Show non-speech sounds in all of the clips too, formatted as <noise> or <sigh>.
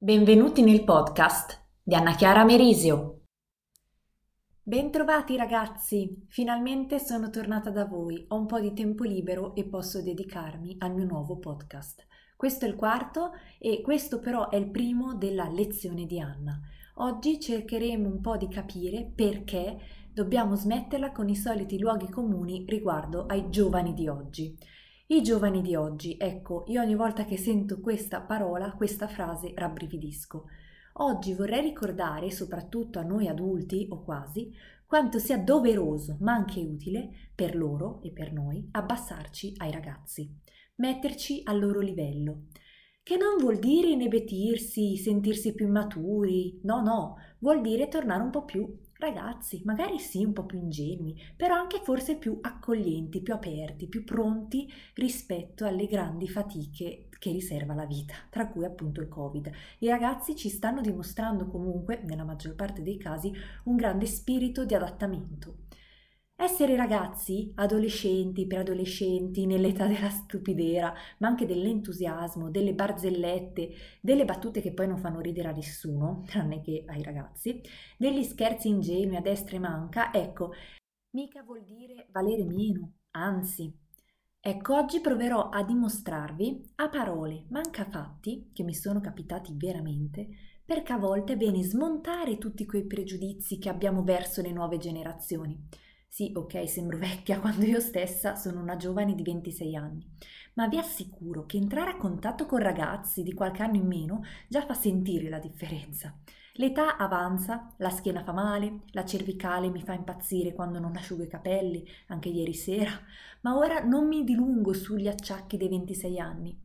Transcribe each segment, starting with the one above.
Benvenuti nel podcast di Anna Chiara Merisio. Bentrovati ragazzi, finalmente sono tornata da voi, ho un po' di tempo libero e posso dedicarmi al mio nuovo podcast. Questo è il quarto e questo però è il primo della lezione di Anna. Oggi cercheremo un po' di capire perché dobbiamo smetterla con i soliti luoghi comuni riguardo ai giovani di oggi. I giovani di oggi, ecco, io ogni volta che sento questa parola, questa frase, rabbrividisco. Oggi vorrei ricordare, soprattutto a noi adulti, o quasi, quanto sia doveroso, ma anche utile, per loro e per noi, abbassarci ai ragazzi, metterci al loro livello. Che non vuol dire inebetirsi, sentirsi più immaturi, no, no, vuol dire tornare un po' più ragazzi, magari sì un po' più ingenui, però anche forse più accoglienti, più aperti, più pronti rispetto alle grandi fatiche che riserva la vita, tra cui appunto il Covid. I ragazzi ci stanno dimostrando comunque, nella maggior parte dei casi, un grande spirito di adattamento. Essere ragazzi, adolescenti, preadolescenti, nell'età della stupidera, ma anche dell'entusiasmo, delle barzellette, delle battute che poi non fanno ridere a nessuno, tranne che ai ragazzi, degli scherzi ingenui a destra e manca, ecco, mica vuol dire valere meno, anzi. Ecco, oggi proverò a dimostrarvi a parole, manca fatti, che mi sono capitati veramente, perché a volte è bene smontare tutti quei pregiudizi che abbiamo verso le nuove generazioni sì, ok, sembro <laughs> vecchia quando io stessa sono una giovane di 26 anni, ma vi assicuro che entrare a contatto con ragazzi di qualche anno in meno già fa sentire la differenza. L'età avanza, la schiena fa male, la cervicale mi fa impazzire quando non asciugo i capelli, anche ieri sera, ma ora non mi dilungo sugli acciacchi dei 26 anni.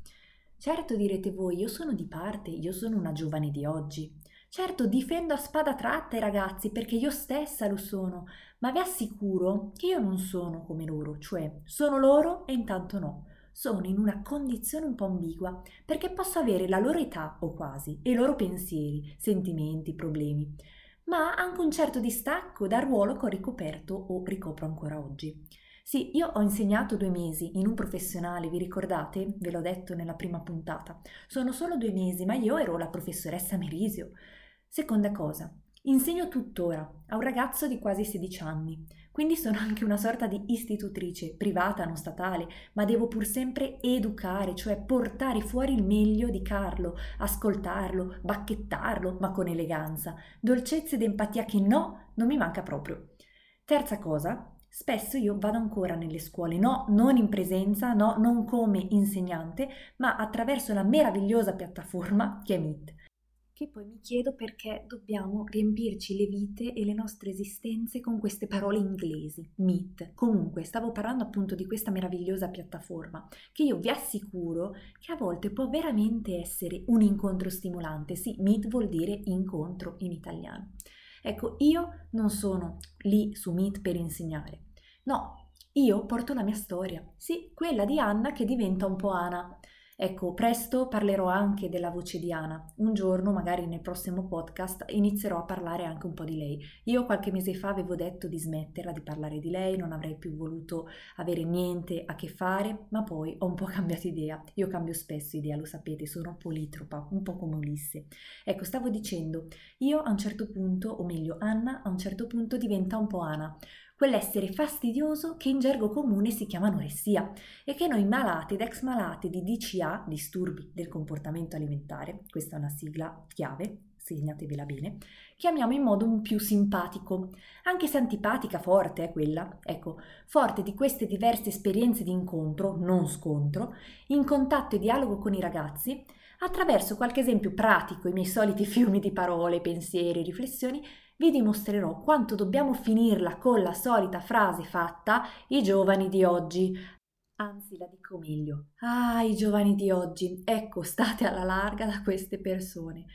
Certo direte voi, io sono di parte, io sono una giovane di oggi. Certo, difendo a spada tratta i ragazzi perché io stessa lo sono, ma vi assicuro che io non sono come loro, cioè sono loro e intanto no. Sono in una condizione un po' ambigua perché posso avere la loro età o quasi e i loro pensieri, sentimenti, problemi, ma anche un certo distacco dal ruolo che ho ricoperto o ricopro ancora oggi. Sì, io ho insegnato due mesi in un professionale, vi ricordate? Ve l'ho detto nella prima puntata. Sono solo due mesi, ma io ero la professoressa Merisio. Seconda cosa, insegno tuttora a un ragazzo di quasi 16 anni, quindi sono anche una sorta di istitutrice, privata, non statale, ma devo pur sempre educare, cioè portare fuori il meglio di Carlo, ascoltarlo, bacchettarlo, ma con eleganza, dolcezza ed empatia che no, non mi manca proprio. Terza cosa, spesso io vado ancora nelle scuole, no, non in presenza, no, non come insegnante, ma attraverso la meravigliosa piattaforma che è Meet che poi mi chiedo perché dobbiamo riempirci le vite e le nostre esistenze con queste parole inglesi, Meet. Comunque, stavo parlando appunto di questa meravigliosa piattaforma che io vi assicuro che a volte può veramente essere un incontro stimolante. Sì, Meet vuol dire incontro in italiano. Ecco, io non sono lì su Meet per insegnare. No, io porto la mia storia, sì, quella di Anna che diventa un po' Ana. Ecco, presto parlerò anche della voce di Ana. Un giorno, magari nel prossimo podcast, inizierò a parlare anche un po' di lei. Io qualche mese fa avevo detto di smetterla di parlare di lei, non avrei più voluto avere niente a che fare, ma poi ho un po' <laughs> cambiato idea. Io cambio spesso idea, lo sapete, sono politropa, un po' come Ulisse. Ecco, stavo dicendo, io a un certo punto, o meglio Anna, a un certo punto diventa un po' Ana quell'essere fastidioso che in gergo comune si chiama anoressia e che noi malati ed ex malati di DCA, disturbi del comportamento alimentare, questa è una sigla chiave, segnatevela bene, chiamiamo in modo un più simpatico, anche se antipatica, forte è quella, ecco, forte di queste diverse esperienze di incontro, non scontro, in contatto e dialogo con i ragazzi, attraverso qualche esempio pratico, i miei soliti <laughs> fiumi di parole, pensieri, riflessioni, vi dimostrerò quanto dobbiamo finirla con la solita frase fatta i giovani di oggi. Anzi, la dico meglio. Ah, i giovani di oggi, ecco, state alla larga da queste persone.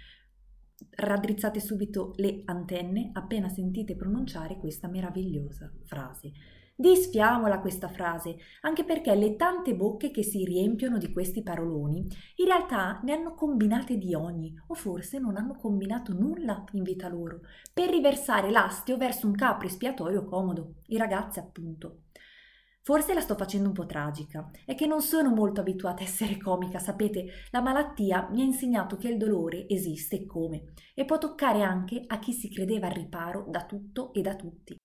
Raddrizzate subito le antenne appena sentite pronunciare questa meravigliosa frase. Disfiamola questa frase, anche perché le tante bocche che si riempiono di questi paroloni in realtà ne hanno combinate di ogni, o forse non hanno combinato nulla in vita loro, per riversare l'astio verso un capro espiatorio comodo, i ragazzi appunto. Forse la sto facendo un po' tragica, è che non sono molto abituata a essere comica, sapete, la malattia mi ha insegnato che il dolore esiste e come, e può toccare anche a chi si credeva al riparo da tutto e da tutti.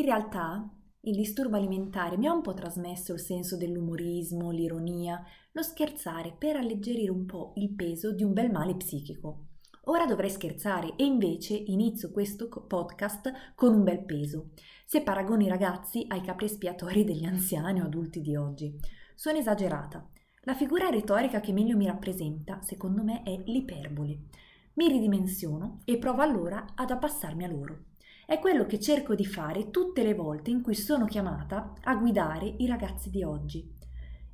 In realtà, il disturbo alimentare mi ha un po' trasmesso il senso dell'umorismo, l'ironia, lo scherzare per alleggerire un po' il peso di un bel male psichico. Ora dovrei scherzare e invece inizio questo podcast con un bel peso se paragoni i ragazzi ai capri espiatori degli anziani o adulti di oggi. Sono esagerata. La figura retorica che meglio mi rappresenta, secondo me, è l'iperbole. Mi ridimensiono e provo allora ad abbassarmi a loro. È quello che cerco di fare tutte le volte in cui sono chiamata a guidare i ragazzi di oggi.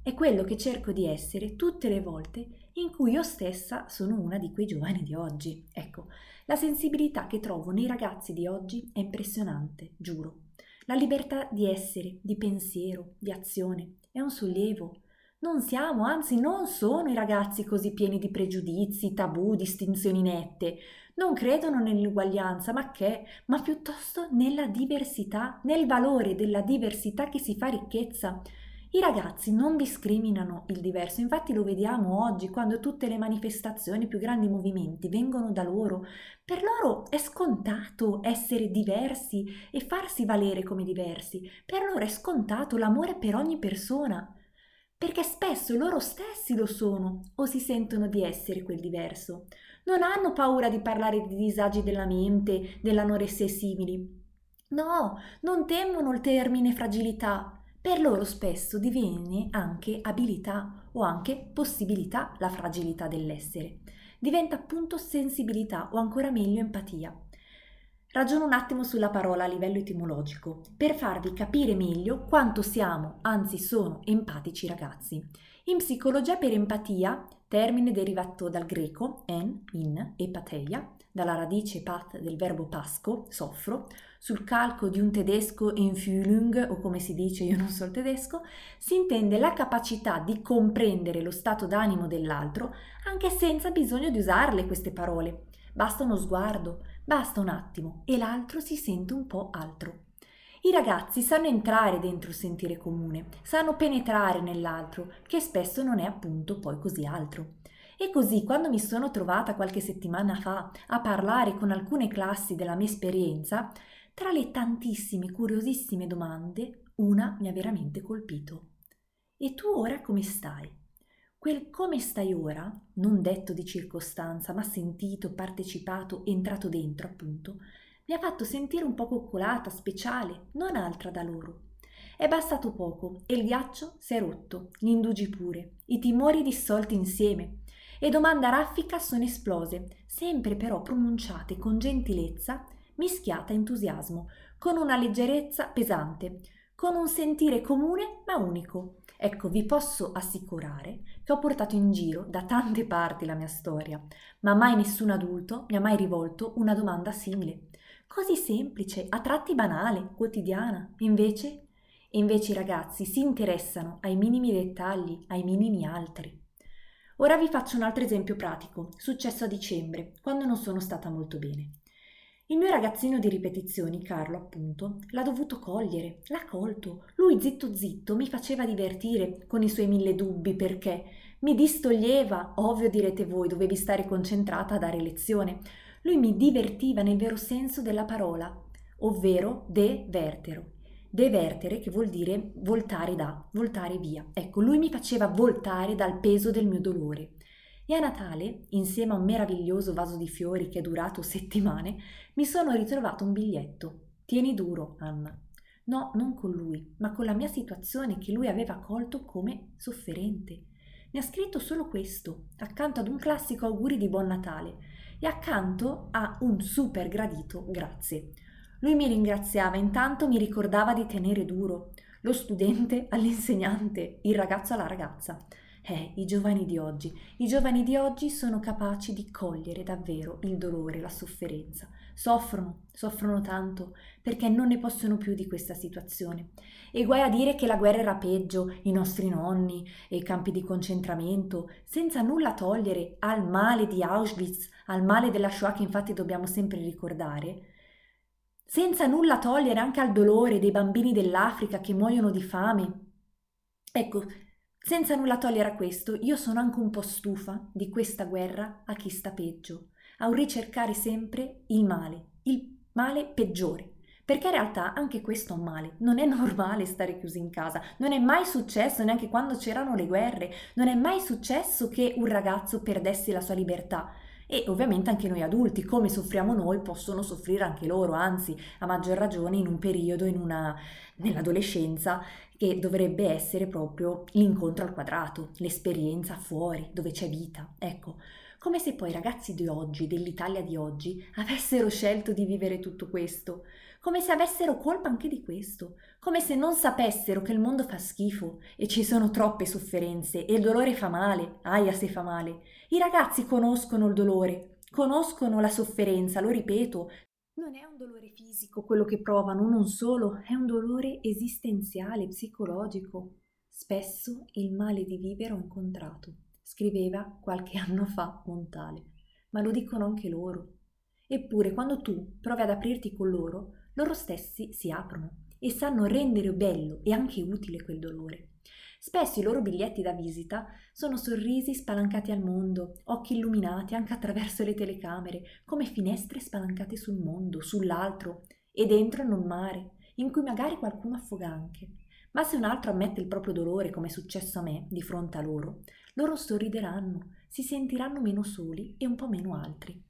È quello che cerco di essere tutte le volte in cui io stessa sono una di quei giovani di oggi. Ecco, la sensibilità che trovo nei ragazzi di oggi è impressionante, giuro. La libertà di essere, di pensiero, di azione è un sollievo. Non siamo, anzi non sono i ragazzi così pieni di pregiudizi, tabù, distinzioni nette. Non credono nell'uguaglianza, ma che? Ma piuttosto nella diversità, nel valore della diversità che si fa ricchezza. I ragazzi non discriminano il diverso, infatti lo vediamo oggi quando tutte le manifestazioni, i più grandi movimenti vengono da loro. Per loro è scontato essere diversi e farsi valere come diversi. Per loro è scontato l'amore per ogni persona. Perché spesso loro stessi lo sono o si sentono di essere quel diverso. Non hanno paura di parlare di disagi della mente, dell'anoressia e simili. No, non temono il termine fragilità, per loro spesso diviene anche abilità o anche possibilità la fragilità dell'essere. Diventa appunto sensibilità o ancora meglio empatia. Ragiono un attimo sulla parola a livello etimologico per farvi capire meglio quanto siamo, anzi sono, empatici ragazzi. In psicologia per empatia, termine derivato dal greco en, in, epateia, dalla radice pat del verbo pasco, soffro, sul calco di un tedesco Einfühlung, o come si dice, io non so il tedesco, si intende la capacità di comprendere lo stato d'animo dell'altro anche senza bisogno di usarle queste parole. Basta uno sguardo, basta un attimo e l'altro si sente un po' altro. I ragazzi sanno entrare dentro il sentire comune, sanno penetrare nell'altro, che spesso non è appunto poi così altro. E così quando mi sono trovata qualche settimana fa a parlare con alcune classi della mia esperienza, tra le tantissime curiosissime domande, una mi ha veramente colpito. E tu ora come stai? Quel come stai ora, non detto di circostanza, ma sentito, partecipato, entrato dentro, appunto, mi ha fatto sentire un po' coccolata, speciale, non altra da loro. È bastato poco e il ghiaccio si è rotto, gli indugi pure, i timori dissolti insieme, e domanda raffica sono esplose, sempre però pronunciate con gentilezza, mischiata entusiasmo, con una leggerezza pesante, con un sentire comune ma unico. Ecco, vi posso assicurare che ho portato in giro da tante parti la mia storia, ma mai nessun adulto mi ha mai rivolto una domanda simile. Così semplice, a tratti banale, quotidiana. Invece, invece i ragazzi si interessano ai minimi dettagli, ai minimi altri. Ora vi faccio un altro esempio pratico, successo a dicembre, quando non sono stata molto bene. Il mio ragazzino di ripetizioni, Carlo, appunto, l'ha dovuto cogliere, l'ha colto. Lui zitto zitto mi faceva divertire con i suoi mille dubbi perché mi distoglieva, ovvio direte voi, dovevi stare concentrata a dare lezione. Lui mi divertiva nel vero senso della parola, ovvero de vertero devertere, che vuol dire voltare da, voltare via. Ecco, lui mi faceva voltare dal peso del mio dolore. E a Natale, insieme a un meraviglioso vaso di fiori che è durato settimane, mi sono ritrovato un biglietto. Tieni duro, Anna. No, non con lui, ma con la mia situazione che lui aveva colto come sofferente. Mi ha scritto solo questo, accanto ad un classico auguri di buon Natale e accanto a un super gradito grazie. Lui mi ringraziava, intanto mi ricordava di tenere duro, lo studente <laughs> all'insegnante, il ragazzo alla ragazza. Eh, i giovani di oggi, i giovani di oggi sono capaci di cogliere davvero il dolore, la sofferenza. Soffrono, soffrono tanto perché non ne possono più di questa situazione. E guai a dire che la guerra era peggio, i nostri nonni e i campi di concentramento, senza nulla togliere al male di Auschwitz, al male della Shoah che infatti dobbiamo sempre ricordare. senza nulla togliere anche al dolore dei bambini dell'Africa che muoiono di fame. Ecco, senza nulla togliere a questo, io sono anche un po' stufa di questa guerra a chi sta peggio, a un ricercare sempre il male, il male peggiore. Perché in realtà anche questo è un male, non è normale stare chiusi in casa, non è mai successo neanche quando c'erano le guerre, non è mai successo che un ragazzo perdesse la sua libertà. E ovviamente anche noi adulti, come soffriamo noi, possono soffrire anche loro, anzi, a maggior ragione in un periodo, in una, nell'adolescenza, che dovrebbe essere proprio l'incontro al quadrato, l'esperienza fuori, dove c'è vita. Ecco, come se poi i ragazzi di oggi, dell'Italia di oggi, avessero scelto di vivere tutto questo, come se avessero colpa anche di questo, come se non sapessero che il mondo fa schifo e ci sono troppe sofferenze e il dolore fa male, aia se fa male. I ragazzi conoscono il dolore, conoscono la sofferenza, lo ripeto, non è un dolore fisico quello che provano, non solo, è un dolore esistenziale, psicologico. Spesso il male di vivere ho incontrato, scriveva qualche <laughs> anno fa Montale, ma lo dicono anche loro. Eppure quando tu provi ad aprirti con loro, loro stessi si aprono e sanno rendere bello e anche utile quel dolore. Spesso i loro biglietti da visita sono sorrisi spalancati al mondo, occhi illuminati anche attraverso le telecamere, come finestre spalancate sul mondo, sull'altro, ed entrano in un mare, in cui magari qualcuno affoga anche. Ma se un altro ammette il proprio dolore, come è successo a me, di fronte a loro, loro sorrideranno, si sentiranno meno soli e un po' meno altri.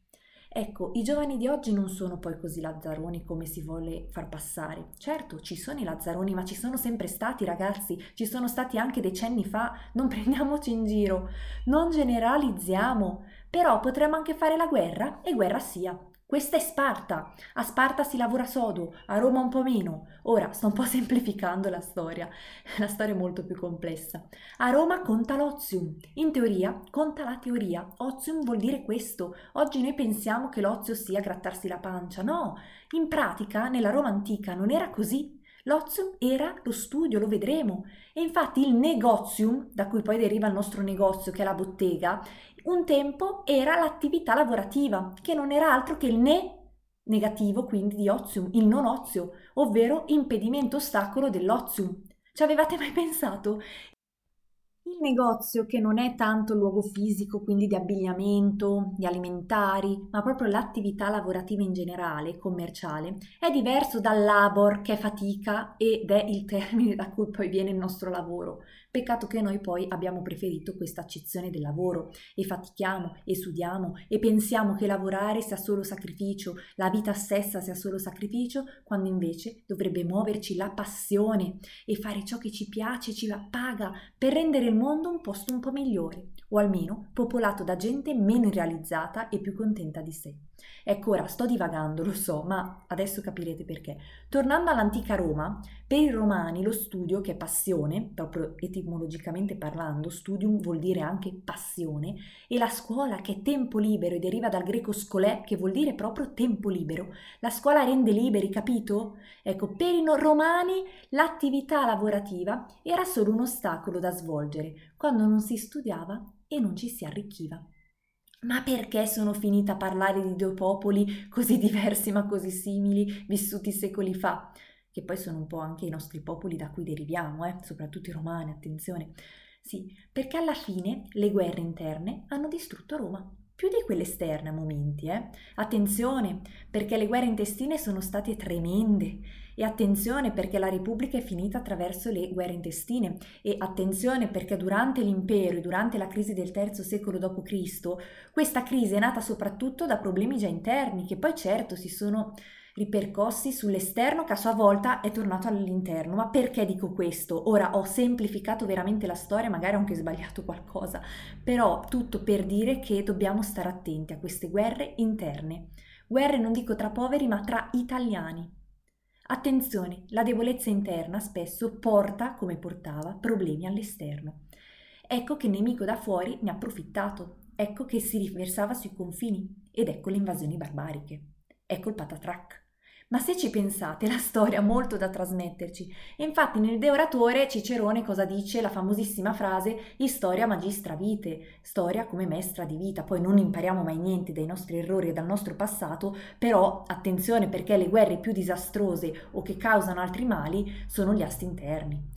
Ecco, i giovani di oggi non sono poi così lazzaroni come si vuole far passare. Certo, ci sono i lazzaroni, ma ci sono sempre stati ragazzi, ci sono stati anche decenni fa, non <laughs> prendiamoci in giro, non generalizziamo, però potremmo anche fare la guerra e guerra sia. Questa è Sparta. A Sparta si lavora sodo, a Roma un po' meno. Ora sto un po' <laughs> semplificando la storia. La storia è molto più complessa. A Roma conta l'ozium. In teoria conta la teoria. Ozium vuol dire questo. Oggi noi pensiamo che l'ozio sia grattarsi la pancia. No, in pratica nella Roma antica non era così. L'ozium era lo studio, lo vedremo. E infatti il negozium, da cui poi deriva il nostro negozio, che è la bottega, un tempo era l'attività lavorativa, che non era altro che il ne negativo, quindi di ozium, il non ozio, ovvero impedimento ostacolo dell'ozium. Ci avevate mai pensato? Il negozio, che non è tanto luogo fisico, quindi di abbigliamento, di alimentari, ma proprio l'attività lavorativa in generale, commerciale, è diverso dal labor, che è fatica ed è il termine da cui poi viene il nostro lavoro. Peccato che noi poi abbiamo preferito questa accezione del lavoro e fatichiamo e studiamo e pensiamo che lavorare sia solo sacrificio, la vita stessa sia solo sacrificio, quando invece dovrebbe muoverci la passione e fare ciò che ci piace, ci paga per rendere il mondo un posto un po' migliore o almeno popolato da gente meno realizzata e più contenta di sé. Ecco, ora sto divagando, lo so, ma adesso capirete perché. Tornando all'antica Roma, per i romani lo studio, che è passione, proprio etimologicamente parlando, studium vuol dire anche passione, e la scuola, che è tempo libero e deriva dal greco scolè, che vuol dire proprio tempo libero. La scuola rende liberi, capito? Ecco, per i romani l'attività lavorativa era solo un ostacolo da svolgere quando non si studiava e non ci si arricchiva. Ma perché sono finita a parlare di due popoli così diversi ma così simili, vissuti secoli fa? Che poi sono un po' anche i nostri popoli da cui deriviamo, eh? soprattutto i romani, attenzione. Sì, perché alla fine le guerre interne hanno distrutto Roma più di quelle esterne a momenti. Eh? Attenzione, perché le guerre intestine sono state tremende. E attenzione perché la Repubblica è finita attraverso le guerre intestine. E attenzione perché durante l'impero e durante la crisi del terzo secolo d.C., questa crisi è nata soprattutto da problemi già interni, che poi certo si sono ripercossi sull'esterno che a sua volta è tornato all'interno. Ma perché dico questo? Ora ho semplificato veramente la storia, magari ho anche sbagliato qualcosa, però tutto per dire che dobbiamo stare attenti a queste guerre interne. Guerre non dico tra poveri, ma tra italiani. Attenzione, la debolezza interna spesso porta, come portava, problemi all'esterno. Ecco che il nemico da fuori ne ha approfittato, ecco che si riversava sui confini ed ecco le invasioni barbariche. Ecco il patatrac. Ma se ci pensate, la storia ha molto da trasmetterci. Infatti nel De Oratore Cicerone cosa dice? La famosissima frase Historia magistra vite, storia come maestra di vita. Poi non impariamo mai niente dai nostri errori e dal nostro passato, però attenzione perché le guerre più disastrose o che causano altri mali sono gli asti interni.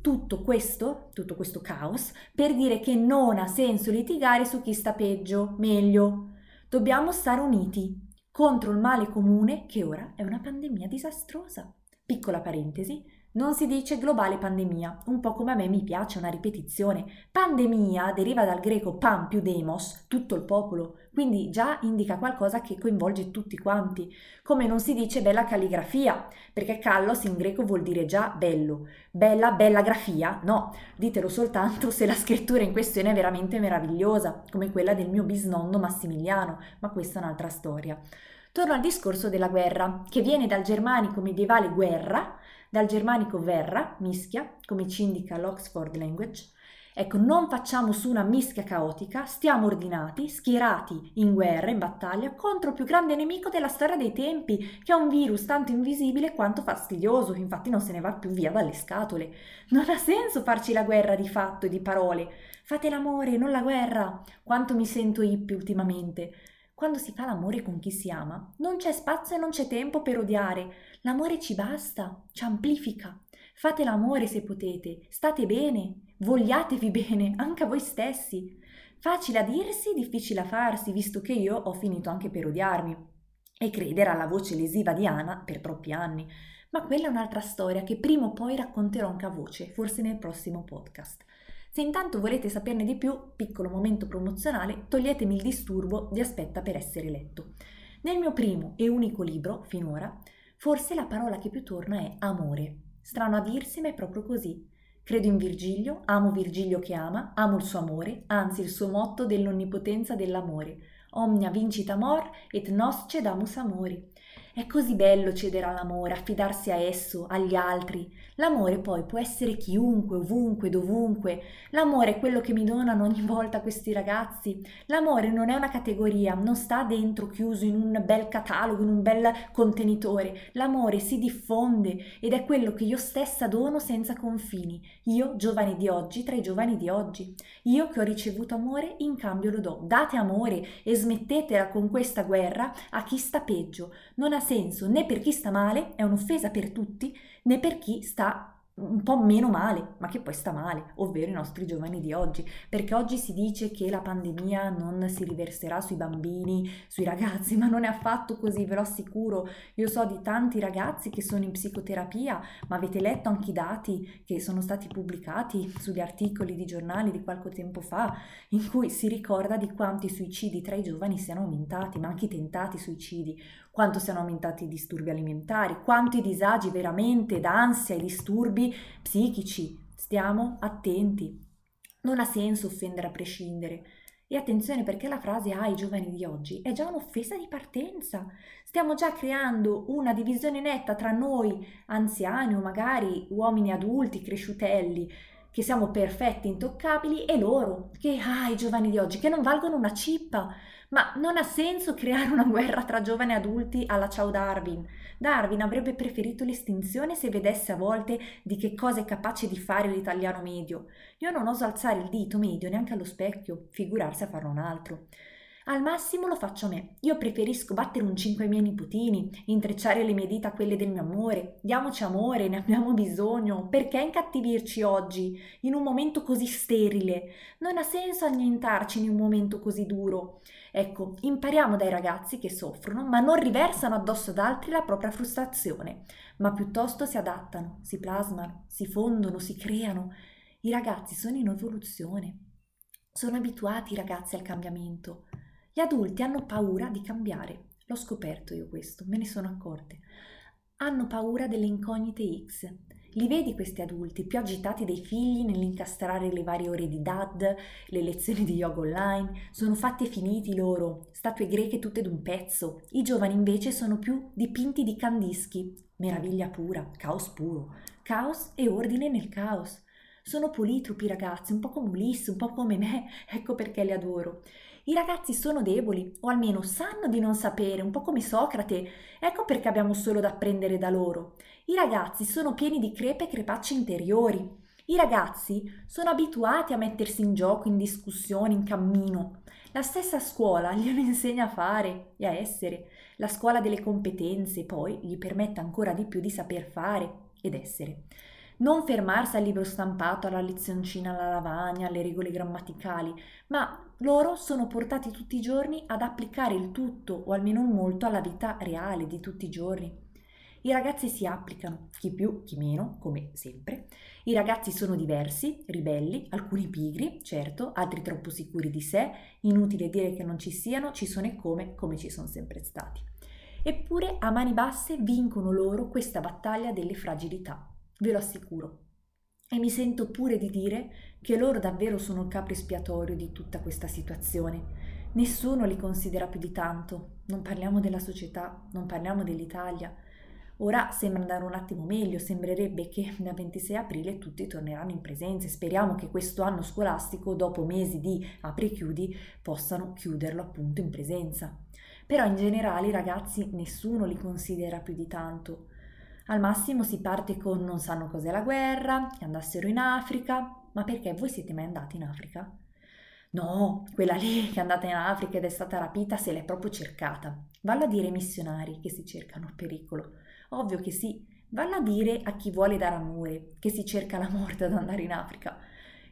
Tutto questo, tutto questo caos, per dire che non ha senso litigare su chi sta peggio, meglio. Dobbiamo stare uniti, contro il male comune che ora è una pandemia disastrosa. Piccola parentesi, non si dice globale pandemia, un po' come a me mi piace una ripetizione. Pandemia deriva dal greco pan più demos, tutto il popolo, quindi già indica qualcosa che coinvolge tutti quanti. Come non si dice bella calligrafia, perché callos in greco vuol dire già bello. Bella, bella grafia? No, ditelo soltanto se la scrittura in questione è veramente meravigliosa, come quella del mio bisnonno Massimiliano, ma questa è un'altra storia. Torno al discorso della guerra, che viene dal germanico medievale guerra, dal germanico verra, mischia, come ci indica l'Oxford Language. Ecco, non facciamo su una mischia caotica, stiamo ordinati, schierati in guerra, in battaglia, contro il più grande nemico della storia dei tempi, che è un virus tanto invisibile quanto fastidioso, infatti non se ne va più via dalle scatole. Non ha senso farci la guerra di fatto e di parole. Fate l'amore, non la guerra. Quanto mi sento hippie ultimamente. Quando si fa l'amore con chi si ama, non c'è spazio e non c'è tempo per odiare. L'amore ci basta, ci amplifica. Fate l'amore se potete, state bene, vogliatevi bene, <laughs> anche a voi stessi. Facile a dirsi, difficile a farsi, visto che io ho finito anche per odiarmi e credere alla voce lesiva di Ana per troppi anni. Ma quella è un'altra storia che prima o poi racconterò anche a voce, forse nel prossimo podcast. Se intanto volete saperne di più, piccolo momento promozionale, toglietemi il disturbo di aspetta per essere letto. Nel mio primo e unico libro, finora, forse la parola che più torna è amore. Strano a dirsi, ma è proprio così. Credo in Virgilio, amo Virgilio che ama, amo il suo amore, anzi il suo motto dell'onnipotenza dell'amore. Omnia vincit amor et nosce damus amori. È così bello cedere all'amore, affidarsi a esso, agli altri. L'amore poi può essere chiunque, ovunque, dovunque. L'amore è quello che mi donano ogni volta questi ragazzi. L'amore non è una categoria, non sta dentro chiuso in un bel catalogo, in un bel contenitore. L'amore si diffonde ed è quello che io stessa dono senza confini. Io, giovane di oggi, tra i giovani di oggi. Io che ho ricevuto amore, in cambio lo do. Date amore e smettetela con questa guerra a chi sta peggio. Non ha senso né per chi sta male, è un'offesa per tutti, né per chi sta un po' meno male, ma che poi sta male, ovvero i nostri giovani di oggi, perché oggi si dice che la pandemia non si riverserà sui bambini, sui ragazzi, <laughs> ma non è affatto così, ve lo assicuro. Io so di tanti ragazzi che sono in psicoterapia, ma avete letto anche i dati che sono stati pubblicati sugli articoli di giornali di qualche tempo fa, in cui si ricorda di quanti suicidi tra i giovani siano aumentati, ma anche i tentati suicidi quanto siano aumentati i disturbi alimentari, quanto i disagi veramente d'ansia e disturbi psichici. Stiamo attenti. Non ha senso offendere a prescindere. E attenzione perché la frase ai giovani di oggi è già un'offesa di partenza. Stiamo già creando una divisione netta tra noi anziani o magari uomini adulti, cresciutelli, che siamo perfetti, intoccabili, e loro, che ah, giovani di oggi, che non valgono una cippa. Ma non ha senso creare una guerra tra giovani adulti alla ciao Darwin. Darwin avrebbe preferito l'estinzione se vedesse a volte di che cosa è capace di fare l'italiano medio. Io non oso alzare il dito medio neanche allo specchio, figurarsi a farlo un altro. Al massimo lo faccio a me. Io preferisco battere un cinque ai miei nipotini, intrecciare le mie dita a quelle del mio amore. Diamoci amore, ne abbiamo bisogno. Perché incattivirci oggi, in un momento così sterile? Non ha senso annientarci in un momento così duro. Ecco, impariamo dai ragazzi che soffrono, ma non riversano addosso ad altri la propria frustrazione, ma piuttosto si adattano, si plasmano, si fondono, si creano. I ragazzi sono in evoluzione. Sono abituati i ragazzi al cambiamento. Gli adulti hanno paura di cambiare. L'ho scoperto io questo, me ne sono accorte. Hanno paura delle incognite X. Li vedi questi adulti più agitati dei figli nell'incastrare le varie ore di dad, le lezioni di yoga online, sono fatti e finiti loro, statue greche tutte d'un pezzo. I giovani invece sono più dipinti di candischi. Meraviglia pura, caos puro, caos e ordine nel caos. Sono politropi ragazzi, un po' come Ulisse, un po' come me, <laughs> ecco perché li adoro. I ragazzi sono deboli, o almeno sanno di non sapere, un po' come Socrate. Ecco perché abbiamo solo da apprendere da loro. I ragazzi sono pieni di crepe e crepacci interiori. I ragazzi sono abituati a mettersi in gioco, in discussione, in cammino. La stessa scuola glielo <laughs> insegna a fare e a essere. La scuola delle competenze poi gli permette ancora di più di saper fare ed essere. Non fermarsi al libro stampato, alla lezioncina, alla lavagna, alle regole grammaticali, ma loro sono portati tutti i giorni ad applicare il tutto o almeno un molto alla vita reale di tutti i giorni. I ragazzi si applicano, chi più, chi meno, come sempre. I ragazzi sono diversi, ribelli, alcuni pigri, certo, altri troppo sicuri di sé, inutile dire che non ci siano, ci sono e come, come ci sono sempre stati. Eppure a mani basse vincono loro questa battaglia delle fragilità, ve lo assicuro. E mi sento pure di dire che loro davvero sono il capo espiatorio di tutta questa situazione. Nessuno li considera più di tanto. Non parliamo della società, non parliamo dell'Italia. Ora sembra andare un attimo meglio, sembrerebbe che dal 26 aprile tutti torneranno in presenza e speriamo che questo anno scolastico, dopo mesi di apri-chiudi, possano chiuderlo appunto in presenza. Però in generale i ragazzi nessuno li considera più di tanto. Al massimo si parte con non sanno cos'è la guerra, che andassero in Africa, ma perché voi siete mai andati in Africa? No, quella lì che è andata in Africa ed è stata rapita se l'è proprio cercata. Vallo a dire ai missionari che si cercano pericolo. Ovvio che sì, vallo a dire a chi vuole dare amore, che si cerca la morte ad andare in Africa.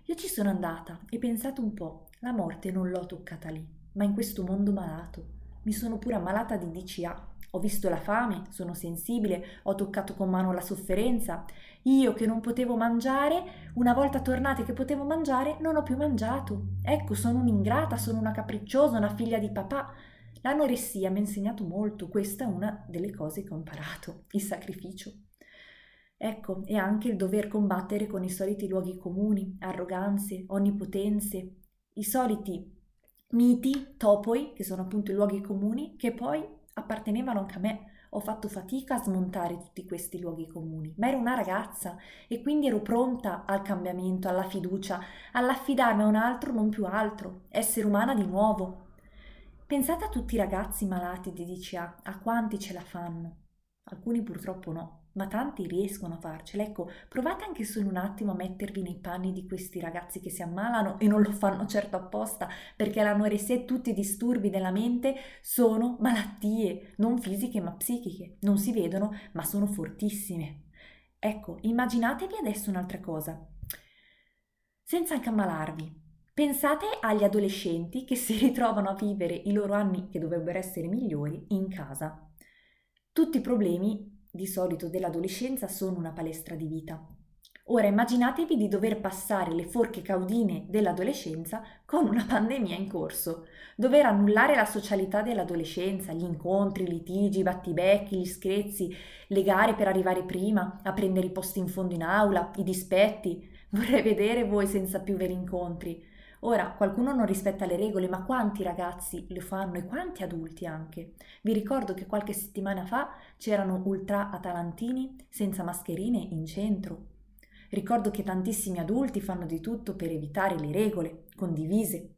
Io ci sono andata e pensate un po', la morte non l'ho toccata lì, ma in questo mondo malato. Mi sono pure ammalata di DCA. Ho visto la fame, sono sensibile, ho toccato con mano la sofferenza. Io che non potevo mangiare, una volta tornate che potevo mangiare, non ho più mangiato. Ecco, sono un'ingrata, sono una capricciosa, una figlia di papà. L'anoressia mi ha insegnato molto, questa è una delle cose che ho imparato, il sacrificio. Ecco, e anche il dover combattere con i soliti luoghi comuni, arroganze, onnipotenze, i soliti miti, topoi, che sono appunto i luoghi comuni, che poi appartenevano anche a me. Ho fatto fatica a smontare tutti questi luoghi comuni, ma ero una ragazza e quindi ero pronta al cambiamento, alla fiducia, all'affidarmi a un altro, non più altro, essere umana di nuovo, Pensate a tutti i ragazzi malati di DCA, a quanti ce la fanno. Alcuni purtroppo no, ma tanti riescono a farcela. Ecco, provate anche solo un attimo a mettervi nei panni di questi ragazzi che si ammalano e non lo fanno certo apposta, perché l'anoressia e tutti i disturbi della mente sono malattie, non fisiche ma psichiche. Non si vedono, ma sono fortissime. Ecco, immaginatevi adesso un'altra cosa. Senza anche ammalarvi, Pensate agli adolescenti che si <laughs> ritrovano a vivere i loro anni che dovrebbero essere migliori in casa. Tutti i problemi di solito dell'adolescenza sono una palestra di vita. Ora immaginatevi di dover passare le forche caudine dell'adolescenza con una <laughs> pandemia in corso, dover annullare la socialità dell'adolescenza, gli incontri, i litigi, i battibecchi, gli screzi, le gare per arrivare prima, a prendere i posti in fondo in aula, i dispetti. Vorrei vedere voi senza più veri incontri. Ora, qualcuno non rispetta le regole, ma quanti ragazzi lo fanno e quanti adulti anche? Vi ricordo che qualche settimana fa c'erano ultra atalantini senza mascherine in centro. Ricordo che tantissimi adulti fanno di tutto per evitare le regole condivise.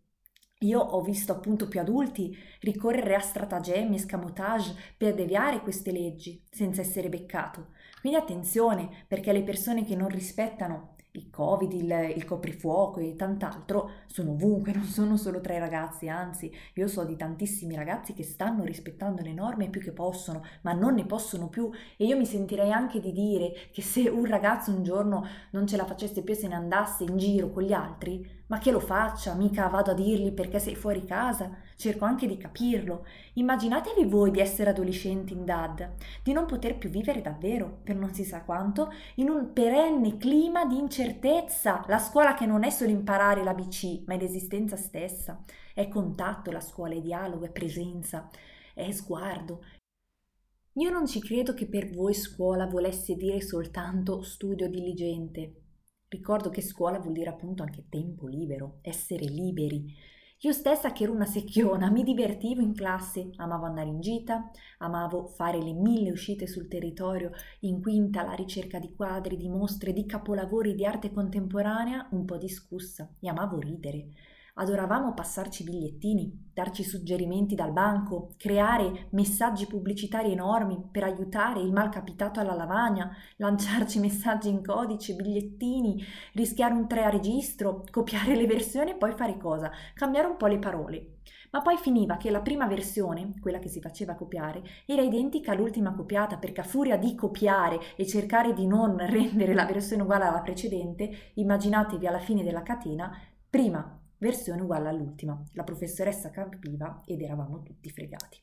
Io ho visto appunto più adulti ricorrere a stratagemmi, escamotage per deviare queste leggi senza essere beccato. Quindi attenzione perché le persone che non rispettano il covid, il, il coprifuoco e tant'altro sono ovunque, <laughs> non sono solo tra i ragazzi, anzi io so di tantissimi ragazzi che stanno rispettando le norme più che possono, ma non ne possono più. E io mi sentirei anche di dire che se un ragazzo un giorno non ce la facesse più e se ne andasse in giro con gli altri, ma che lo faccia, mica vado a dirgli perché sei fuori casa, cerco anche di capirlo. Immaginatevi voi di essere adolescenti in DAD, di non poter più vivere davvero, per non si sa quanto, in un perenne clima di incertezza. La scuola che non è solo imparare l'ABC, ma è l'esistenza stessa. È contatto la scuola, è dialogo, è presenza, è sguardo. Io non ci credo che per voi scuola volesse dire soltanto studio diligente, Ricordo che scuola vuol dire appunto anche tempo libero, essere liberi. Io stessa che ero una secchiona, mi divertivo in classe, amavo andare in gita, amavo fare le mille uscite sul territorio, in quinta alla ricerca di quadri, di mostre, di capolavori di arte contemporanea, un po' discussa, e amavo ridere. Adoravamo passarci bigliettini, darci suggerimenti dal banco, creare messaggi pubblicitari enormi per aiutare il malcapitato alla lavagna, lanciarci <laughs> messaggi in codice, bigliettini, rischiare un 3 a registro, copiare le versioni e poi fare cosa? Cambiare un po' le parole. Ma poi finiva che la prima versione, quella che si faceva copiare, era identica all'ultima copiata perché a furia di copiare e cercare di non <laughs> rendere la versione uguale alla precedente, immaginatevi alla fine della catena, prima versione uguale all'ultima. La professoressa capiva ed eravamo tutti fregati.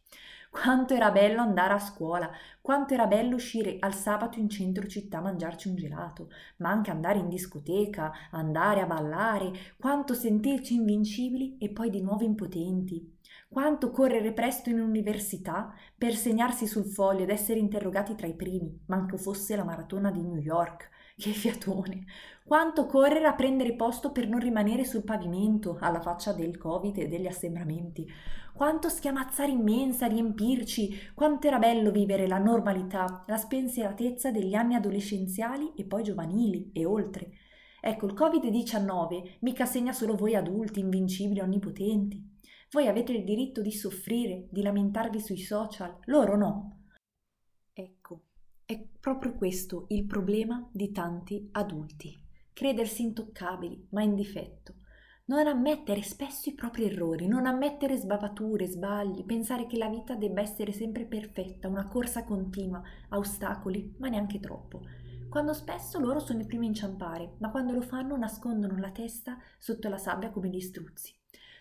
Quanto era bello andare a scuola, quanto era bello uscire al sabato in centro città a mangiarci un gelato, ma anche andare in discoteca, andare a ballare, quanto sentirci invincibili e poi di nuovo impotenti. Quanto correre presto in università per segnarsi sul foglio ed essere interrogati tra i primi, manco fosse la maratona di New York. Che fiatone! Quanto correre a prendere posto per non rimanere sul pavimento alla faccia del Covid e degli assembramenti. Quanto schiamazzare immensa, riempirci. Quanto era bello vivere la normalità, la spensieratezza degli anni adolescenziali e poi giovanili e oltre. Ecco, il Covid-19 mica segna solo voi adulti, invincibili, onnipotenti. Voi avete il diritto di soffrire, di lamentarvi sui social, loro no. Ecco, è proprio questo il problema di tanti adulti. Credersi intoccabili, ma in difetto. Non ammettere spesso i propri errori, non ammettere sbavature, sbagli, pensare che la vita debba essere sempre perfetta, una corsa continua, a ostacoli, ma neanche troppo. Quando spesso loro sono i primi a inciampare, ma quando lo fanno nascondono la testa sotto la sabbia come gli struzzi.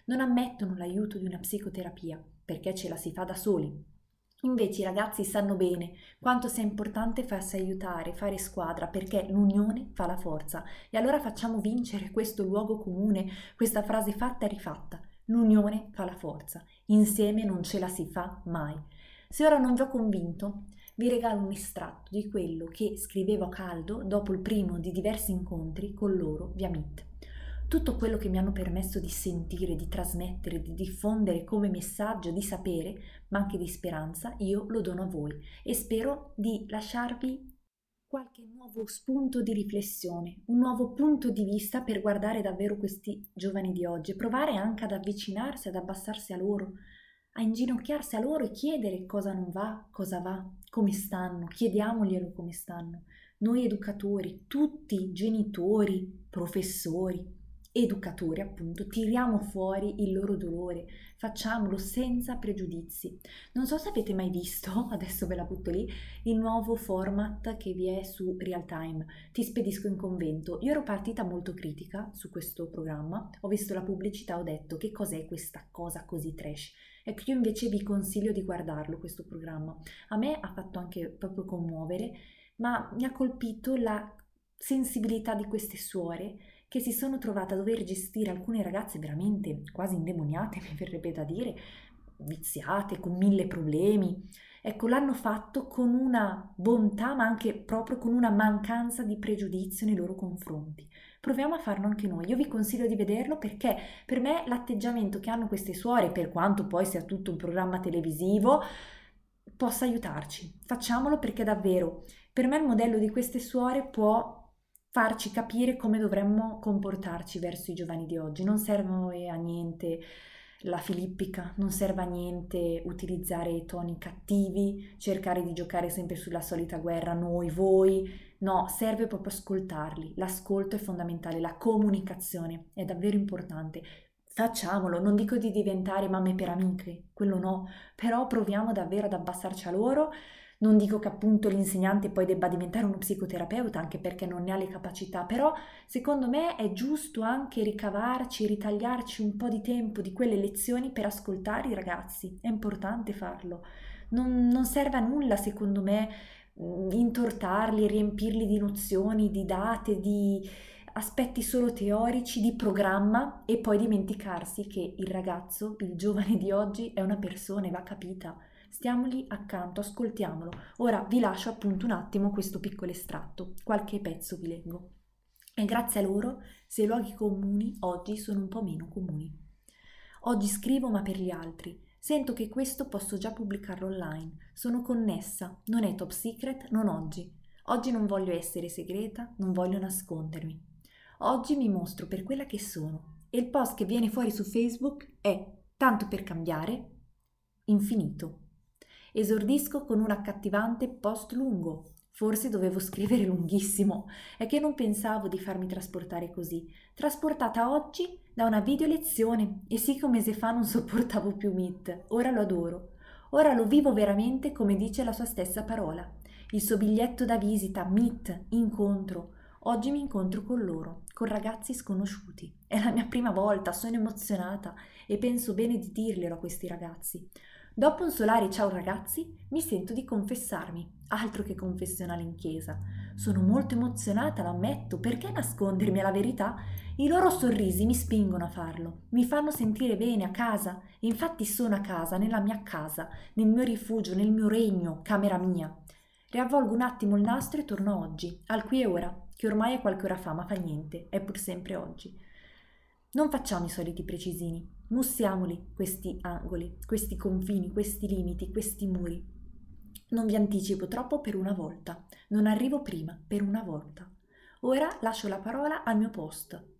Non ammettono l'aiuto di una psicoterapia, perché ce la si fa da soli, Invece i ragazzi sanno bene quanto sia importante farsi aiutare, fare squadra, perché l'unione fa la forza. E allora facciamo vincere questo luogo comune, questa frase fatta e rifatta. L'unione fa la forza. Insieme non ce la si fa mai. Se ora non vi ho convinto, vi regalo un estratto di quello che scrivevo a caldo dopo il primo di diversi incontri con loro via Meet. Tutto quello che mi hanno permesso di sentire, di trasmettere, di diffondere come messaggio di sapere, ma anche di speranza, io lo dono a voi e spero di lasciarvi qualche nuovo spunto di riflessione, un nuovo punto di vista per guardare davvero questi giovani di oggi provare anche ad avvicinarsi, ad abbassarsi a loro, a inginocchiarsi a loro e chiedere cosa non va, cosa va, come stanno, chiediamoglielo come stanno. Noi educatori, tutti genitori, professori, educatori, appunto, tiriamo fuori il loro dolore, facciamolo senza pregiudizi. Non so se avete mai visto, <laughs> adesso ve la butto lì, il nuovo format che vi è su Real Time, Ti spedisco in convento. Io ero partita molto critica su questo programma, ho visto la pubblicità, ho detto che cos'è questa cosa così trash. Ecco, io invece vi consiglio di guardarlo questo programma. A me ha fatto anche proprio commuovere, ma mi ha colpito la sensibilità di queste suore che si sono trovate a dover gestire alcune ragazze veramente quasi indemoniate, <laughs> mi verrebbe da dire, viziate, con mille problemi. Ecco, l'hanno fatto con una bontà, ma anche proprio con una mancanza di pregiudizio nei loro confronti. Proviamo a farlo anche noi. Io vi consiglio di vederlo perché per me l'atteggiamento che hanno queste suore, per quanto poi sia tutto un programma televisivo, possa aiutarci. Facciamolo perché davvero per me il modello di queste suore può farci capire come dovremmo comportarci verso i giovani di oggi. Non serve a niente la filippica, non serve a niente utilizzare toni cattivi, cercare di giocare sempre sulla solita guerra, noi, voi. No, serve proprio ascoltarli. L'ascolto è fondamentale, la comunicazione è davvero importante. Facciamolo, non dico di diventare mamme per amiche, quello no, però proviamo davvero ad abbassarci a loro non dico che appunto l'insegnante poi debba diventare uno psicoterapeuta, anche perché non ne ha le capacità, però secondo me è giusto anche ricavarci, ritagliarci un po' di tempo di quelle lezioni per ascoltare i ragazzi. È importante farlo. Non, non serve a nulla, secondo me, mm, intortarli, riempirli di nozioni, di date, di aspetti solo teorici, di programma e poi dimenticarsi che il ragazzo, il giovane di oggi è una persona e va capita Stiamogli accanto, ascoltiamolo. Ora vi lascio appunto un attimo questo piccolo estratto, qualche pezzo vi leggo. E grazie a loro, se i luoghi comuni oggi sono un po' meno comuni. Oggi scrivo ma per gli altri. Sento che questo posso già pubblicarlo online. Sono connessa, non è top secret, non oggi. Oggi non voglio essere segreta, non voglio nascondermi. Oggi mi mostro per quella che sono e il post che viene fuori su Facebook è tanto per cambiare, infinito. Esordisco con un accattivante post lungo. Forse dovevo scrivere lunghissimo, è che non pensavo di farmi trasportare così. Trasportata oggi da una video lezione e sì che un mese fa non sopportavo più Meet, ora lo adoro. Ora lo vivo veramente come dice la sua stessa parola. Il suo biglietto da visita, Meet, incontro. Oggi mi incontro con loro, con ragazzi sconosciuti. È la mia prima volta, sono emozionata e penso bene di dirglielo a questi ragazzi. Dopo un solare ciao ragazzi, mi sento di confessarmi, altro che confessionale in chiesa. Sono molto emozionata, lo ammetto, perché nascondermi alla verità? I loro sorrisi mi spingono a farlo, mi fanno sentire bene a casa, infatti sono a casa, nella mia casa, nel mio rifugio, nel mio regno, camera mia. Riavvolgo un attimo il nastro e torno oggi, al qui e ora, che ormai è qualche ora fa, ma fa niente, è pur sempre oggi. Non facciamo i soliti precisini, mussiamoli questi angoli, questi confini, questi limiti, questi muri. Non vi anticipo troppo per una volta, non arrivo prima per una volta. Ora lascio la parola al mio post.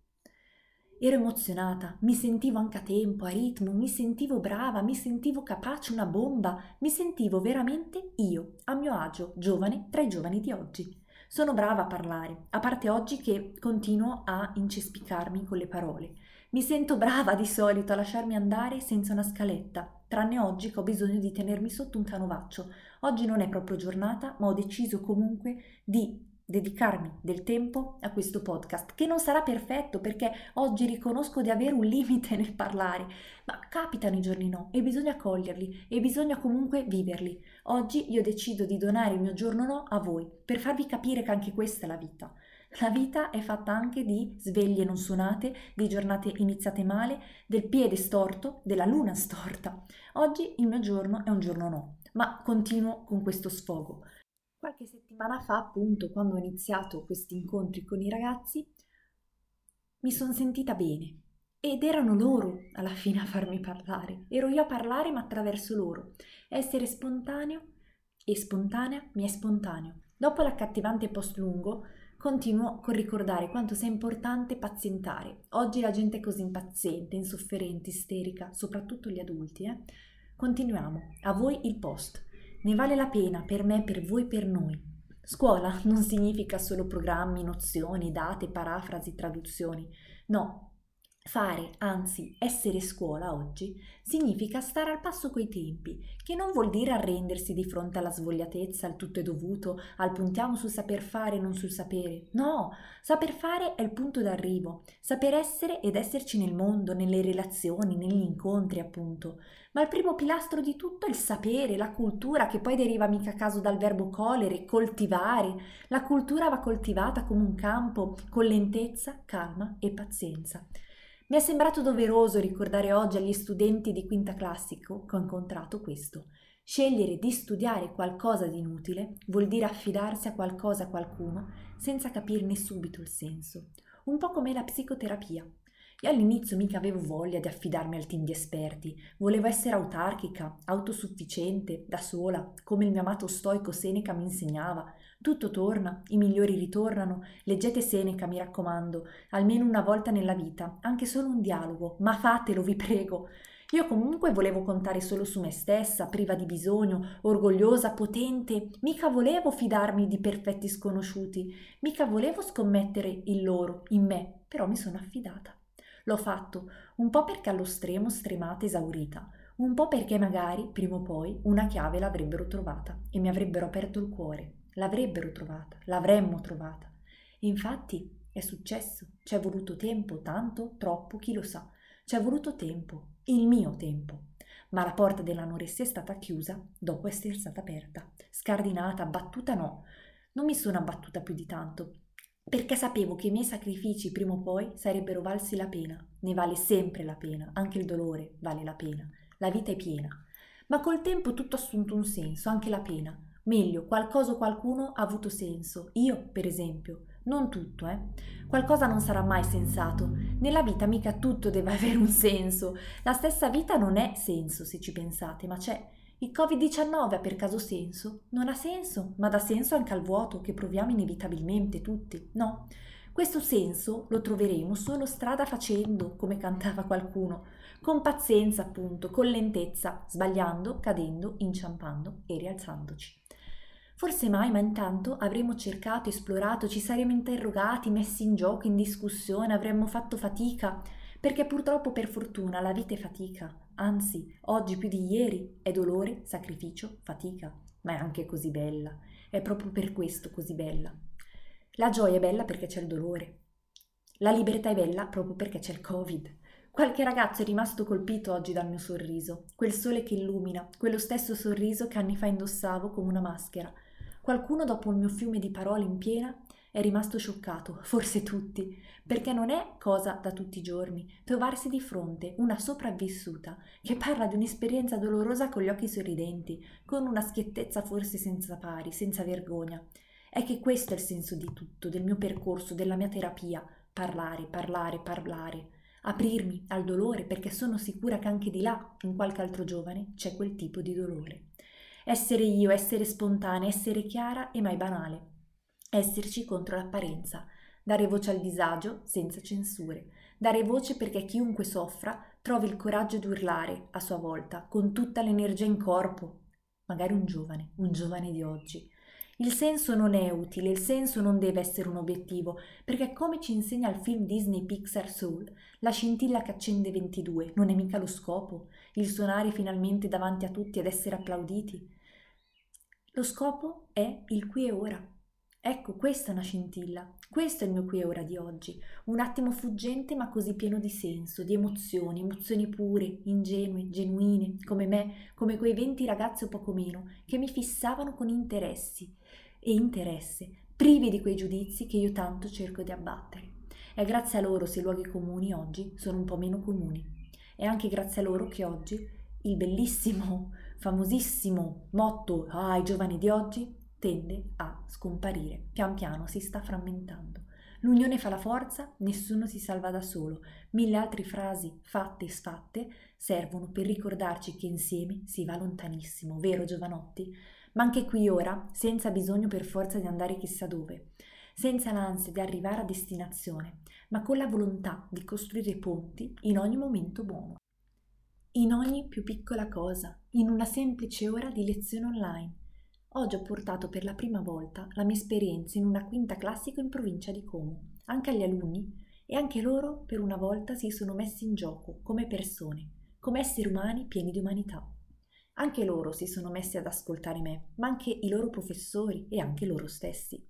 Ero emozionata, mi sentivo anche a tempo, a ritmo, mi sentivo brava, mi sentivo capace, una bomba, mi sentivo veramente io, a mio agio, giovane tra i giovani di oggi. Sono brava a parlare, a parte oggi che continuo a incespicarmi con le parole. Mi sento brava di solito a lasciarmi andare senza una scaletta, tranne oggi che ho bisogno di tenermi sotto un canovaccio. Oggi non è proprio giornata, ma ho deciso comunque di dedicarmi del tempo a questo podcast, che non sarà perfetto perché oggi riconosco di avere un limite nel parlare, ma capitano i giorni no e bisogna coglierli e bisogna comunque viverli. Oggi io decido di donare il mio giorno no a voi, per farvi capire che anche questa è la vita. La vita è fatta anche di sveglie non suonate, di giornate iniziate male, del piede storto, della luna storta. Oggi il mio giorno è un giorno no, ma continuo con questo sfogo. Qualche settimana fa, appunto, quando ho iniziato questi incontri con i ragazzi, mi sono sentita bene ed erano loro alla fine a farmi parlare. Ero io a parlare ma attraverso loro. Essere spontaneo e spontanea mi è spontaneo. Dopo l'accattivante post lungo, continuo con ricordare quanto sia importante pazientare. Oggi la gente è così impaziente, insofferente, isterica, soprattutto gli adulti. Eh? Continuiamo. A voi il post. Ne vale la pena per me, per voi, per noi. Scuola non significa solo programmi, nozioni, date, parafrasi, traduzioni. No, Fare, anzi essere scuola oggi, significa stare al passo coi tempi, che non vuol dire arrendersi di fronte alla svogliatezza, al tutto è dovuto, al puntiamo sul saper fare e non sul sapere. No, saper fare è il punto d'arrivo, saper essere ed esserci nel mondo, nelle relazioni, negli incontri appunto. Ma il primo pilastro di tutto è il sapere, la cultura, che poi deriva mica a caso dal verbo colere, coltivare. La cultura va coltivata come un campo, con lentezza, calma e pazienza. Mi è sembrato doveroso ricordare oggi agli studenti di quinta classico che ho incontrato questo. Scegliere di studiare qualcosa di inutile vuol dire affidarsi a qualcosa, a qualcuno, senza capirne subito il senso. Un po' come la psicoterapia. Io all'inizio mica avevo voglia di affidarmi al team di esperti, volevo essere autarchica, autosufficiente, da sola, come il mio amato stoico Seneca mi insegnava, tutto torna, i migliori ritornano. Leggete Seneca, mi raccomando, almeno una volta nella vita, anche solo un dialogo, ma fatelo, vi prego. Io comunque volevo contare solo su me stessa, priva di bisogno, orgogliosa, potente. Mica volevo fidarmi di perfetti sconosciuti, mica volevo scommettere in loro, in me, però mi sono affidata. L'ho fatto un po' perché allo stremo stremata esaurita, un po' perché magari, prima o poi, una chiave l'avrebbero trovata e mi avrebbero aperto il cuore l'avrebbero trovata, l'avremmo trovata. Infatti è successo, ci è voluto tempo, tanto, troppo, chi lo sa. Ci è voluto tempo, il mio tempo. Ma la porta dell'anoressia è stata chiusa dopo essere stata aperta. Scardinata, abbattuta no. Non mi sono abbattuta più di tanto, perché sapevo che i miei sacrifici prima o poi sarebbero valsi la pena. Ne vale sempre la pena, anche il dolore vale la pena. La vita è piena. Ma col tempo tutto ha assunto un senso, anche la pena. Meglio, qualcosa o qualcuno ha avuto senso. Io, per esempio. Non tutto, eh. Qualcosa non sarà mai sensato. Nella vita mica tutto deve <laughs> avere un senso. La stessa vita non è senso, se ci pensate, ma c'è. Il Covid-19 ha per caso senso? Non ha senso, ma dà senso anche al vuoto che proviamo inevitabilmente tutti, no? Questo senso lo troveremo solo strada facendo, come cantava qualcuno, con pazienza appunto, con lentezza, sbagliando, cadendo, inciampando e rialzandoci. Forse mai, ma intanto avremmo cercato, esplorato, ci saremmo interrogati, messi in gioco, in discussione, avremmo fatto fatica, perché purtroppo per fortuna la vita è fatica, anzi, oggi più di ieri è dolore, sacrificio, fatica, ma è anche così bella, è proprio per questo così bella. La gioia è bella perché c'è il dolore. La libertà è bella proprio perché c'è il Covid. Qualche ragazzo è rimasto colpito oggi dal mio sorriso, quel sole che illumina, quello stesso sorriso che anni fa indossavo come una maschera. Qualcuno dopo il mio fiume di parole in piena è rimasto scioccato, <laughs> forse tutti, perché non è cosa da tutti i giorni trovarsi di fronte una sopravvissuta che parla di un'esperienza dolorosa con gli occhi sorridenti, con una schiettezza forse senza pari, senza vergogna, è che questo è il senso di tutto, del mio percorso, della mia terapia. Parlare, parlare, parlare. Aprirmi al dolore perché sono sicura che anche di là, in qualche altro giovane, c'è quel tipo di dolore. Essere io, essere spontanea, essere chiara e mai banale. Esserci contro l'apparenza. Dare voce al disagio senza censure. Dare voce perché chiunque soffra trovi il coraggio di urlare a sua volta, con tutta l'energia in corpo. Magari un giovane, un giovane di oggi il senso non è utile, il senso non deve essere un obiettivo, perché come ci insegna il film Disney Pixar Soul, la scintilla che accende 22 non è mica lo scopo, il suonare finalmente davanti a tutti ed essere applauditi. Lo scopo è il qui e ora. Ecco, questa è una scintilla, questo è il mio qui e ora di oggi, un attimo fuggente ma così pieno di senso, di emozioni, emozioni pure, ingenue, genuine, come me, come quei venti ragazzi o poco meno, che mi fissavano con interessi e interesse, privi di quei giudizi che io tanto cerco di abbattere. È grazie a loro se i luoghi comuni oggi sono un po' meno comuni. È anche grazie a loro che oggi il bellissimo, famosissimo motto Ah, i giovani di oggi tende a scomparire, pian piano si sta frammentando. L'unione fa la forza, nessuno si salva da solo. Mille altre frasi fatte e sfatte servono per ricordarci che insieme si va lontanissimo, vero giovanotti? Ma anche qui ora, senza bisogno per forza di andare chissà dove, senza l'ansia di arrivare a destinazione, ma con la volontà di costruire ponti in ogni momento buono. In ogni più piccola cosa, in una semplice ora di lezione online Oggi ho portato per la prima volta la mia esperienza in una quinta classica in provincia di Como. Anche agli alunni e anche loro per una volta si sono messi in gioco come persone, come esseri umani pieni di umanità. Anche loro si sono messi ad ascoltare me, ma anche i loro professori e anche loro stessi.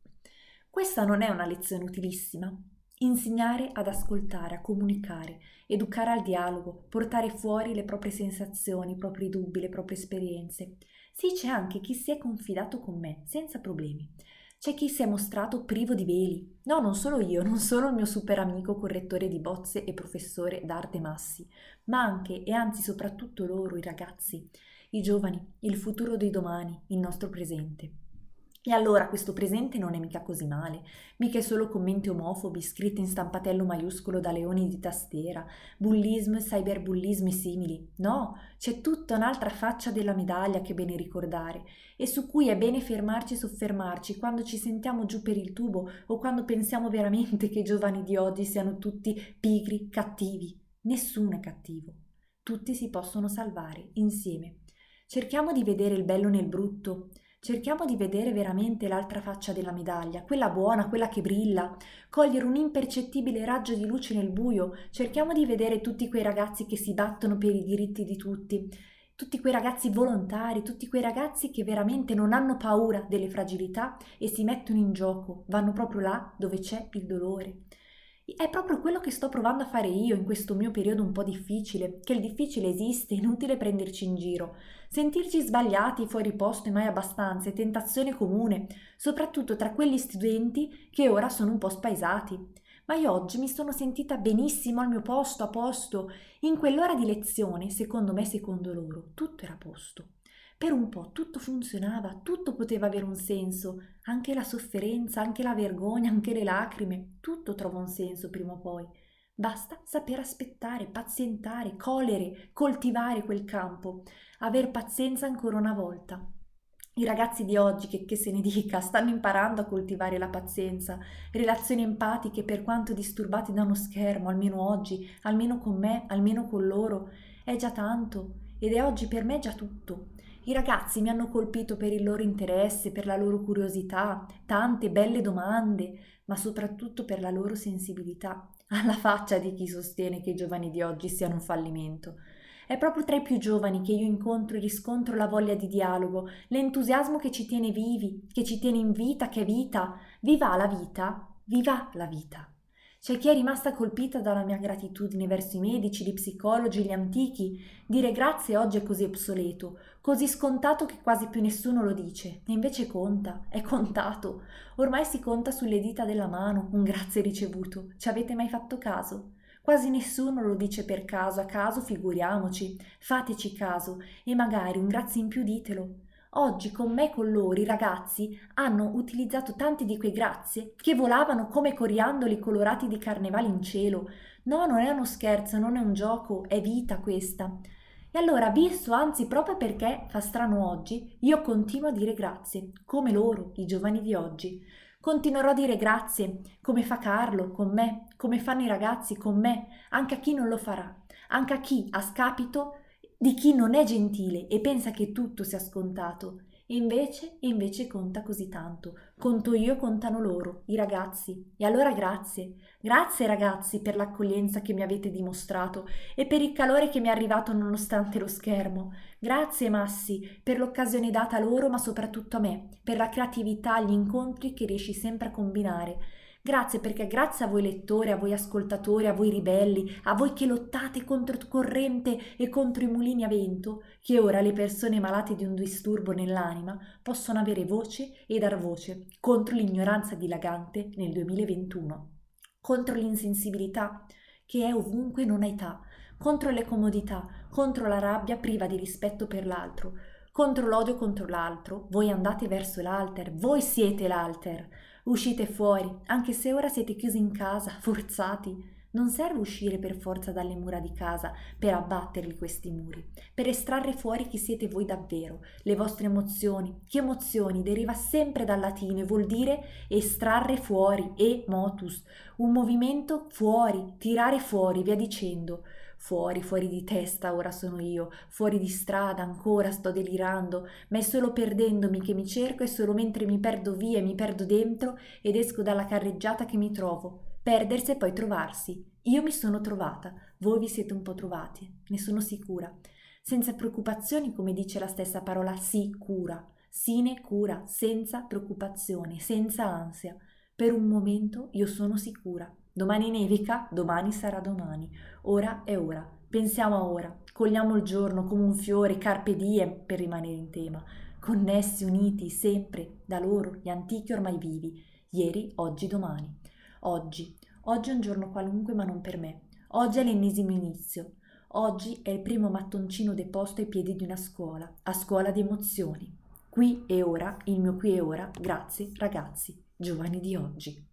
Questa non è una lezione utilissima. Insegnare ad ascoltare, a comunicare, educare al dialogo, portare fuori le proprie sensazioni, i propri dubbi, le proprie esperienze, sì, c'è anche chi si è confidato con me, senza problemi. C'è chi si è mostrato privo di veli. No, non solo io, non solo il mio super amico correttore di bozze e professore d'arte Massi, ma anche e anzi soprattutto loro, i ragazzi, i giovani, il futuro di domani, il nostro presente. E allora questo presente non è mica così male, mica è solo commenti omofobi scritti in stampatello maiuscolo da leoni di tastiera, bullismo e cyberbullismo e simili. No, c'è tutta un'altra faccia della medaglia che è bene ricordare e su cui è bene fermarci e soffermarci quando ci sentiamo giù per il tubo o quando pensiamo veramente che i giovani di oggi siano tutti pigri, cattivi. Nessuno è cattivo. Tutti si possono salvare insieme. Cerchiamo di vedere il bello nel brutto Cerchiamo di vedere veramente l'altra faccia della medaglia, quella buona, quella che brilla, cogliere un impercettibile raggio di luce nel buio, cerchiamo di vedere tutti quei ragazzi che si battono per i diritti di tutti, tutti quei ragazzi volontari, tutti quei ragazzi che veramente non hanno paura delle fragilità e si mettono in gioco, vanno proprio là dove c'è il dolore. È proprio quello che sto provando a fare io in questo mio periodo un po' difficile, che il difficile esiste, inutile prenderci in giro. Sentirci sbagliati, fuori posto e mai abbastanza è tentazione comune, soprattutto tra quegli studenti che ora sono un po' spaesati. Ma io oggi mi sono sentita benissimo al mio posto, a posto. In quell'ora di lezione, secondo me secondo loro, tutto era a posto. Per un po' tutto funzionava, tutto poteva avere un senso, anche la sofferenza, anche la vergogna, anche le lacrime, tutto trova un senso prima o poi. Basta saper aspettare, pazientare, colere, coltivare quel campo, aver pazienza ancora una volta. I ragazzi di oggi, che, che, se ne <laughs> dica, stanno imparando a coltivare la pazienza, relazioni empatiche per quanto disturbati da uno schermo, almeno oggi, almeno con me, almeno con loro. È già tanto ed è oggi per me già tutto. I ragazzi mi hanno colpito per il loro interesse, per la loro curiosità, tante belle domande, ma soprattutto per la loro sensibilità, <laughs> alla faccia di chi sostiene che i giovani di oggi siano un fallimento. È proprio tra i più giovani che io incontro e riscontro la voglia di dialogo, l'entusiasmo che ci tiene vivi, che ci tiene in vita, che vita. Viva la vita, viva la vita. C'è chi è rimasta colpita dalla mia gratitudine verso i medici, gli psicologi, gli antichi. Dire grazie oggi è così obsoleto, così scontato che quasi più nessuno lo dice. E invece conta, è contato. Ormai si conta sulle dita della mano un grazie ricevuto. Ci avete mai fatto caso? Quasi nessuno lo dice per caso, a caso figuriamoci. Fateci caso e magari un grazie in più ditelo. Oggi con me e con loro i ragazzi hanno utilizzato tanti di quei grazie che volavano come coriandoli colorati di carnevale in cielo. No, non è uno scherzo, non è un gioco, è vita questa. E allora, visto anzi proprio perché fa strano oggi, io continuo a dire grazie, come loro, i giovani di oggi. Continuerò a dire grazie, come fa Carlo con me, come fanno i ragazzi con me, anche a chi non lo farà, anche a chi, a scapito di chi non è gentile e pensa che tutto sia scontato. E invece, invece conta così tanto. Conto io, contano loro, i ragazzi. E allora grazie. Grazie ragazzi per l'accoglienza che mi avete dimostrato e per il calore che mi è arrivato nonostante lo schermo. Grazie Massi per l'occasione data loro, ma soprattutto a me, per la creatività, gli incontri che riesci sempre a combinare. Grazie perché grazie a voi lettori, a voi ascoltatori, a voi ribelli, a voi che lottate contro il corrente e contro i mulini a vento, che ora le persone malate di un disturbo nell'anima possono avere voce e dar voce contro l'ignoranza dilagante nel 2021, contro l'insensibilità che è ovunque non ha età, contro le comodità, contro la rabbia priva di rispetto per l'altro, contro l'odio contro l'altro. Voi andate verso l'alter, voi siete l'alter. Uscite fuori, anche se ora siete chiusi in casa, <laughs> forzati. Non serve uscire per forza dalle mura di casa per abbatterli questi muri, per estrarre fuori chi siete voi davvero, le vostre emozioni. Che emozioni deriva sempre dal latino e vuol dire estrarre fuori, e motus, un movimento fuori, tirare fuori, via dicendo. Fuori, fuori di testa ora sono io, fuori di strada ancora sto delirando, ma è solo perdendomi che mi cerco e solo mentre mi perdo via e mi perdo dentro ed esco dalla carreggiata che mi trovo. Perdersi e poi trovarsi. Io mi sono trovata, voi vi siete un po' trovati, ne sono sicura. Senza preoccupazioni, come dice la stessa parola sicura. Sine cura, senza preoccupazione, senza ansia. Per un momento io sono sicura. Domani nevica, domani sarà domani. Ora è ora. Pensiamo a ora. Cogliamo il giorno come un fiore, carpe diem, per rimanere in tema. Connessi, uniti, sempre, da loro, gli antichi ormai vivi. Ieri, oggi, domani. Oggi. Oggi è un giorno qualunque, ma non per me. Oggi è l'ennesimo inizio. Oggi è il primo mattoncino deposto ai piedi di una scuola, a scuola di emozioni. Qui e ora, il mio qui e ora, grazie ragazzi, giovani di oggi.